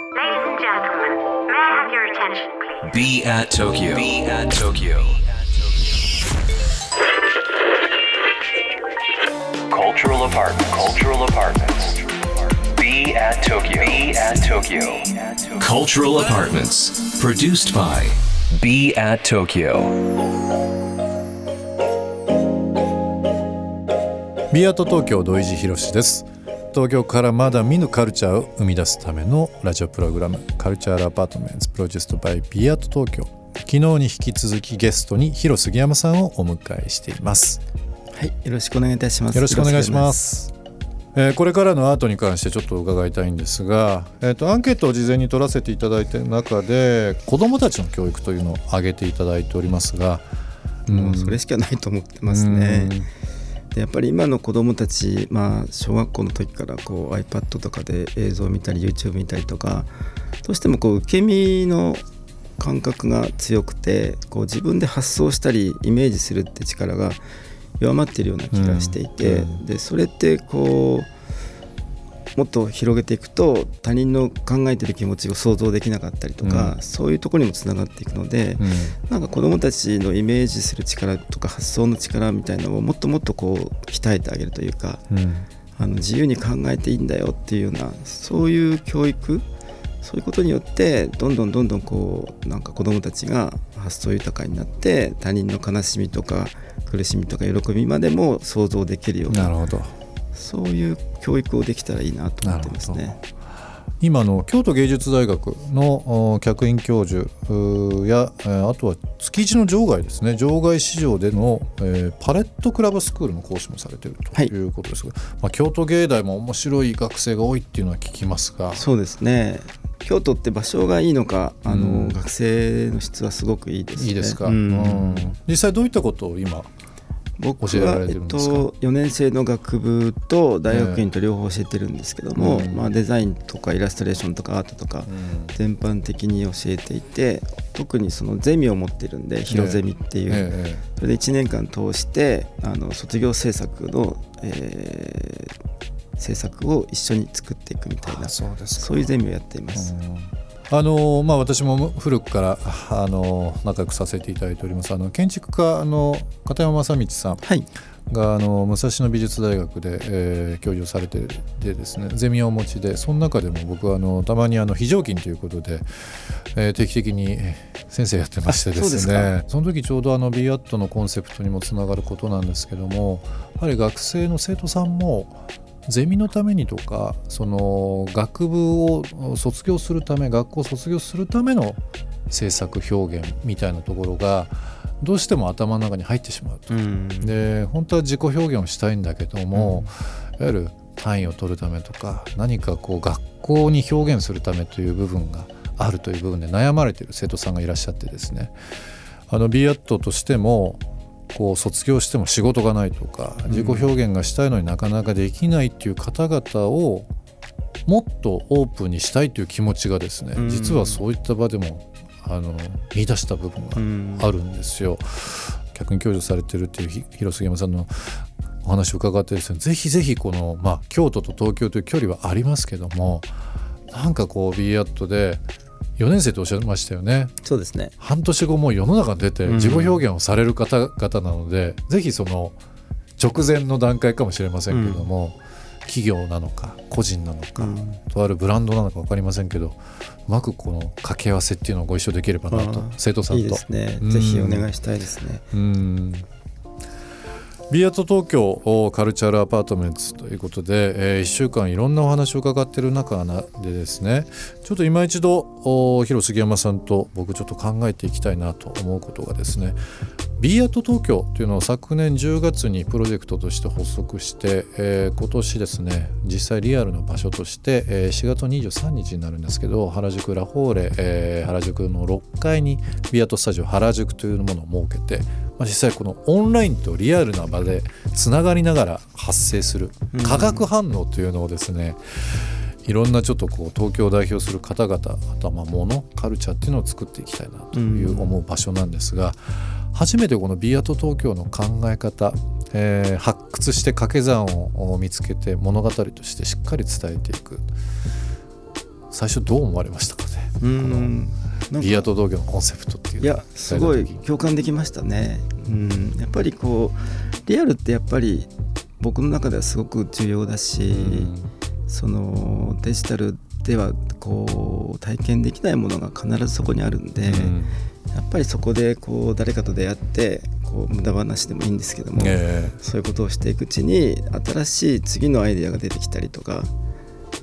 Ladies and gentlemen, may I have your attention, please? Be at Tokyo. Be at Tokyo. Cultural apartment. Cultural apartments. Be at Tokyo. Be at Tokyo. Cultural apartments. Produced by Be at Tokyo. ビアート東京土井地博です 東京からまだ見ぬカルチャーを生み出すためのラジオプログラムカルチャーアパートメントプロデュースバイビアート東京昨日に引き続きゲストに広杉山さんをお迎えしていますはい、よろしくお願いいたします。よろしくお願いしま。す。えーこれからのアートに関してちょっと伺いたいんですが、えー、とアンケートを事前に取らせていただいている中で子どもたちの教育というのを挙げていただいておりますが、もうそれしかないと思ってますね。でやっぱり今の子どもたち、まあ、小学校の時からこう iPad とかで映像を見たり YouTube 見たりとかどうしてもこう受け身の感覚が強くてこう自分で発想したりイメージするって力が弱まっているような気がしていて、うん。でそれってこうもっと広げていくと他人の考えてる気持ちを想像できなかったりとか、うん。そういうところにもつながっていくので、うん。なんか子どもたちのイメージする力とか発想の力みたいなのをもっともっとこう鍛えてあげるというかうん。あの自由に考えていいんだよっていうようなそういう教育そういうことによってどんどんどんどんこうなんか子どもたちが発想豊かになって他人の悲しみとか苦しみとか喜びまでも想像できるようななるほどそういう教育をできたらいいなと思ってますね。今の京都芸術大学のお客員教授やえーあとは築地の場外ですね。場外市場での、えーパレットクラブスクールの講師もされているとはい。いうことですが、まあ、京都芸大も面白い学生が多いっていうのは聞きますが。そうですね。京都って場所がいいのかあの、うん。学生の質はすごくいいですね。いいですか、うん。うん。実際どういったことを今僕は、えっと、4年生の学部と大学院と両方教えてるんですけども、うん。まあ、デザインとかイラストレーションとかアートとか全般的に教えていて特にそのゼミを持ってるんで「ヒロゼミ」っていう、えそれで1年間通してあの卒業制作の、えー制作を一緒に作っていくみたいなあそういうゼミをやっています。あのまあ、私も古くからあの仲良くさせていただいております。あの建築家の片山正道さん。はい、があの武蔵野美術大学で、えー教授をされていてですねゼミをお持ちでその中でも僕はあのたまにあの非常勤ということで、えー定期的にえー先生やってましてですすねその時ちょうどあの b アットのコンセプトにもつながることなんですけどもやはり学生の生徒さんもゼミのためにとかその学部を卒業するため学校を卒業するための制作表現みたいなところがどうしても頭の中に入ってしまうと。うんで本当は自己表現をしたいんだけども、いわゆる単位を取るためとか何かこう学校に表現するためという部分があるという部分で悩まれている生徒さんがいらっしゃってですねあの b アットとしてもこう卒業しても仕事がないとか自己表現がしたいのになかなかできないっていう方々をもっとオープンにしたいという気持ちがですね、うん実はそういった場でもあの見出した部分がうんあるんですよ。客員教授されてるっていうひ広杉山さんのお話を伺ってですねぜひぜひこの、まあ、京都と東京という距離はありますけどもなんかこう b アットで4年生とおっしゃいましたよね。そうですね。半年後もう世の中に出てうん。自己表現をされる方々なので、ぜひその直前の段階かもしれませんけども、企業なのか個人なのか、うん。とあるブランドなのか分かりませんけどうまくこの掛け合わせっていうのをご一緒できればなと生徒さんと。いいですね。うん。ぜひお願いしたいですね。うんビアート東京カルチャーアパートメントということで、え1週間いろんなお話を伺っている中でですねちょっと今一度広杉山さんと僕ちょっと考えていきたいなと思うことがですねビーアート東京というのを昨年10月にプロジェクトとして発足して、えー今年ですね実際リアルな場所として、えー4月23日になるんですけど原宿ラフォーレ、えー原宿の6階にビアートスタジオ原宿というものを設けて、まあ、実際このオンラインとリアルな場でつながりながら発生するうん。化学反応というのをですね、いろんなちょっとこう東京を代表する方々あとはまあ物カルチャーっていうのを作っていきたいなという思う場所なんですが、初めてこのビーアート東京の考え方、えー発掘して掛け算を見つけて物語としてしっかり伝えていく。最初どう思われましたかね？うんビアート東京のコンセプトっていういやすごい共感できましたね、うん、やっぱりこうリアルってやっぱり僕の中ではすごく重要だし、うん、そのデジタルではこう体験できないものが必ずそこにあるんで、うん、やっぱりそこでこう誰かと出会ってこう無駄話でもいいんですけども、えー、そういうことをしていくうちに新しい次のアイデアが出てきたりとか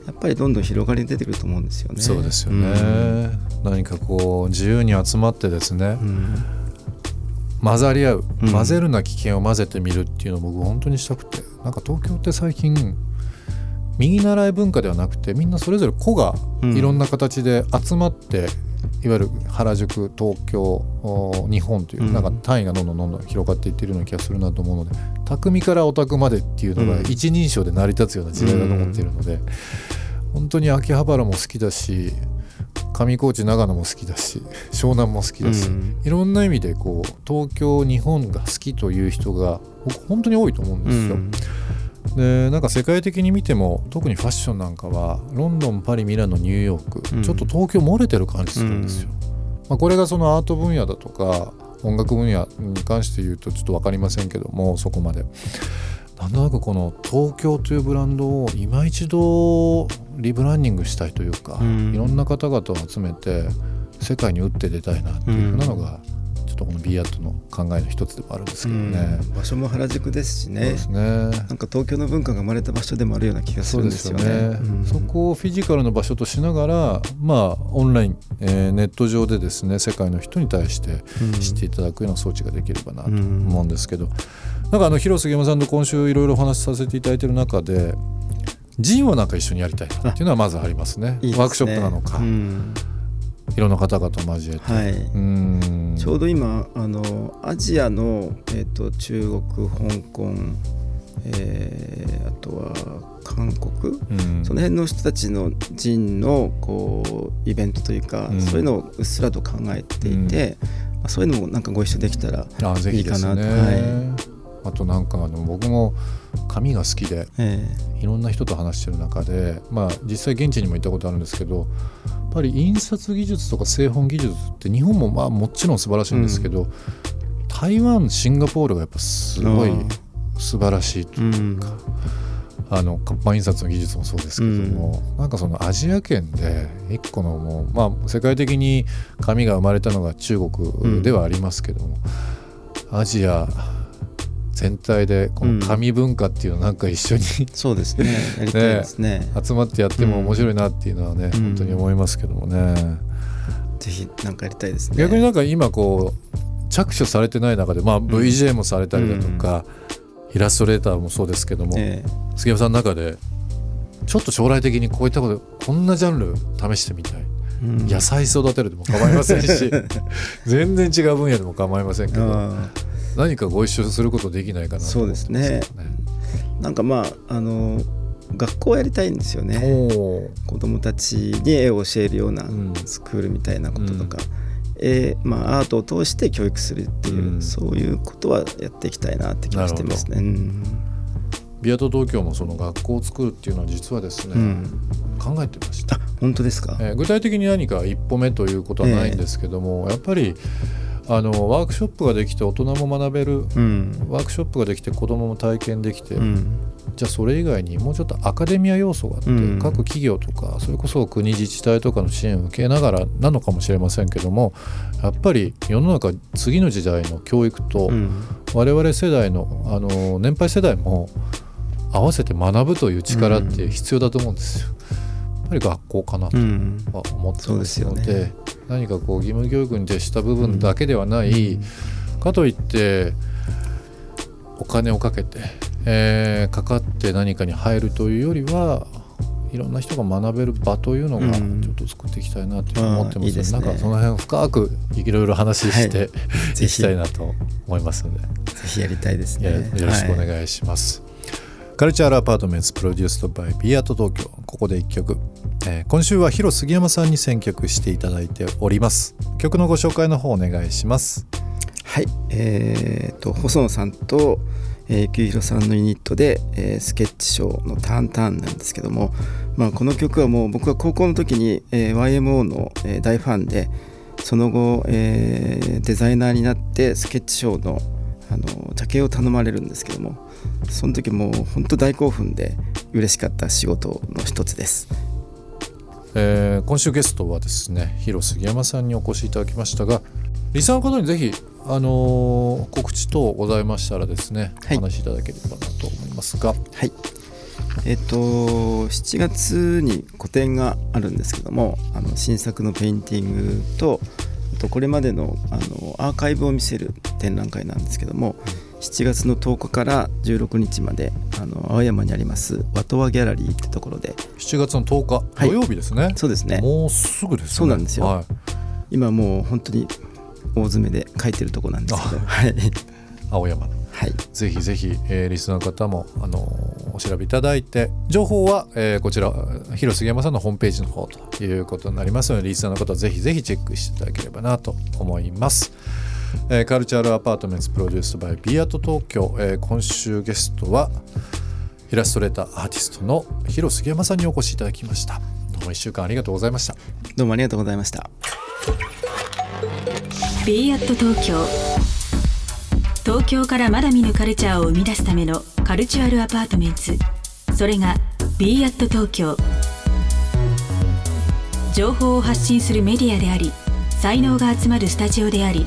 やっぱりどんどん広がり出てくると思うんですよね。そうですよね、うん、何かこう自由に集まってですね、うん、混ざり合う混ぜるな危険を混ぜてみるっていうのを僕本当にしたくてなんか東京って最近右習い文化ではなくてみんなそれぞれ個がいろんな形で集まって、いわゆる原宿東京日本というなんか単位がどんどんどんどん広がっていっているような気がするなと思うので匠からオタクまでっていうのが一人称で成り立つような時代だと思っているので本当に秋葉原も好きだし上高地長野も好きだし湘南も好きだし、いろんな意味でこう東京日本が好きという人が本当に多いと思うんですよ。でなんか世界的に見ても特にファッションなんかはロンドンパリミラノニューヨーク、うん、ちょっと東京漏れてる感じするんですよ。うん、まあ、これがそのアート分野だとか音楽分野に関して言うとちょっと分かりませんけどもそこまで。なんとなくこの東京というブランドを今一度リブランディングしたいというか、うん、いろんな方々を集めて世界に打って出たいなっていうふうなのが、とこの B アートの考えの一つでもあるんですけどね、場所も原宿ですしね。そうですね。なんか東京の文化が生まれた場所でもあるような気がするんですよね。ね、うん、そこをフィジカルの場所としながらまあオンライン、えー、ネット上でですね世界の人に対して知っていただくような装置ができればなと思うんですけど、うん、なんかあの広杉山さんと今週いろいろお話しさせていただいている中でジンはなんか一緒にやりたいっていうのはまずありますね。いいすね。ワークショップなのか、うん。いろんな方々交えて、はい、うんちょうど今あのアジアの、えーと、中国香港、えー、あとは韓国、うん、その辺の人たちの人のこうイベントというか、うん、そういうのをうっすらと考えていて、うん、そういうのもなんかご一緒できたらいいかなと。はい。あとなんかあの僕も紙が好きで、いろんな人と話してる中で、まあ、実際現地にも行ったことあるんですけどぱり印刷技術とか製本技術って日本もまあもちろん素晴らしいんですけど、うん、台湾シンガポールがやっぱすごい素晴らしいというか。あの活版印刷の技術もそうですけども、うん、なんかそのアジア圏で一個のもう、まあ、世界的に紙が生まれたのが中国ではありますけども、うん、アジア全体でこの紙文化っていうのなんか一緒に、うん、そうですね。やりたいですね。集まってやっても面白いなっていうのはね、うん、本当に思いますけどもね、ぜひなんかやりたいですね。逆になんか今こう着手されてない中で、まあ、VJ もされたりだとか、イラストレーターもそうですけども、えー、杉山さんの中でちょっと将来的にこういったことこんなジャンル試してみたい、うん、野菜育てるでも構いませんし 全然違う分野でも構いませんけど何かご一緒することできないかなそうですね。なんかまああの学校やりたいんですよね。子供たちに絵を教えるようなスクールみたいなこととか、うん、えまあ、アートを通して教育するっていう、うん、そういうことはやっていきたいなって気がしてますね。ビアート東京もその学校を作るっていうのは実はですね、うん、考えてました。本当ですか、えー、具体的に何か一歩目ということはないんですけども、えー、やっぱりあのワークショップができて大人も学べる、うん、ワークショップができて子どもも体験できて、うん、じゃあそれ以外にもうちょっとアカデミア要素があって、うん、各企業とかそれこそ国自治体とかの支援を受けながらなのかもしれませんけどもやっぱり世の中次の時代の教育と、我々世代のあの年配世代も合わせて学ぶという力って必要だと思うんですよ。ぱり学校かなとは思ってますのでうんね、何かこう義務教育に徹した部分だけではない、うん、かといってお金をかけて、えー、かかって何かに入るというよりはいろんな人が学べる場というのがちょっと作っていきたいなと思ってますので、うんいいね、なんかその辺深くいろいろ話して、はい、いきたいなと思いますので。ぜひやりたいですね。よろしくお願いします。はいカルチャーアパートメントプロデュースドバイビアート東京ここで1曲、えー、今週は広杉山さんに選曲していただいております。曲のご紹介の方お願いします。はい。えーと、細野さんとえー、久弘さんのユニットで、えー、スケッチショーの「タンタン」なんですけどもまあ、この曲はもう僕は高校の時に、えー、YMO の、えー、大ファンでその後、えー、デザイナーになってスケッチショーのあのジャケを頼まれるんですけどもその時もう本当大興奮で嬉しかった仕事の一つです。えー、今週ゲストはですねヒロ杉山さんにお越しいただきましたがリスナーの方にぜひ、あのー、告知等ございましたらですね、はい、お話しいただければなと思いますが。はいえっと、7月に個展があるんですけどもあの新作のペインティングととこれまでのあのアーカイブを見せる展覧会なんですけども7月の10日から16日まであの青山にありますワトワギャラリーってところで。7月の10日、はい、土曜日ですね。そうですね。もうすぐですね。そうなんですよ、はい、今もう本当に大詰めで書いてるとこなんですけどはい。青山。のはい、ぜひぜひ、えー、リスナーの方も、あのー、お調べいただいて情報は、えー、こちらヒロ杉山さんのホームページの方ということになりますのでリスナーの方はぜひぜひチェックしていただければなと思います。えー、 Cultural Apartment produced by BE AT TOKYO、えー、今週ゲストはイラストレーターアーティストのヒロ杉山さんにお越しいただきました。どうも1週間ありがとうございました。どうもありがとうございました。ビーアット東京東京からまだ見ぬカルチャーを生み出すための Cultural Apartment それが b アット東京情報を発信するメディアであり才能が集まるスタジオであり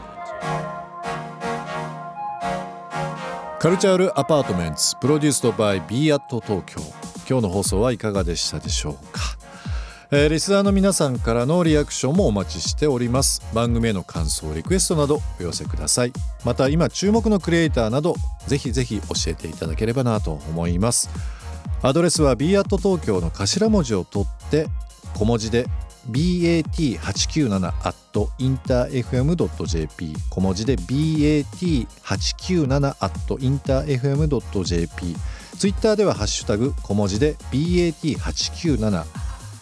カルチャールアパートメンツプロデュースドバイ Be at 東京。今日の放送はいかがでしたでしょうか。えー、リスナーの皆さんからのリアクションもお待ちしております。番組への感想リクエストなどお寄せください。また今注目のクリエイターなどぜひぜひ教えていただければなと思います。アドレスは b アット東京の頭文字を取って小文字で bat897-interfm.jp 小文字で bat897-interfm.jp ツイッターではハッシュタグ小文字で bat897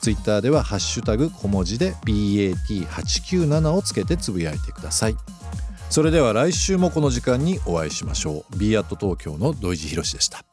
ツイッターでは「ハッシュタグ小文字で BAT897」をつけてつぶやいてください。それでは来週もこの時間にお会いしましょう。B アット東京の土井地博でした。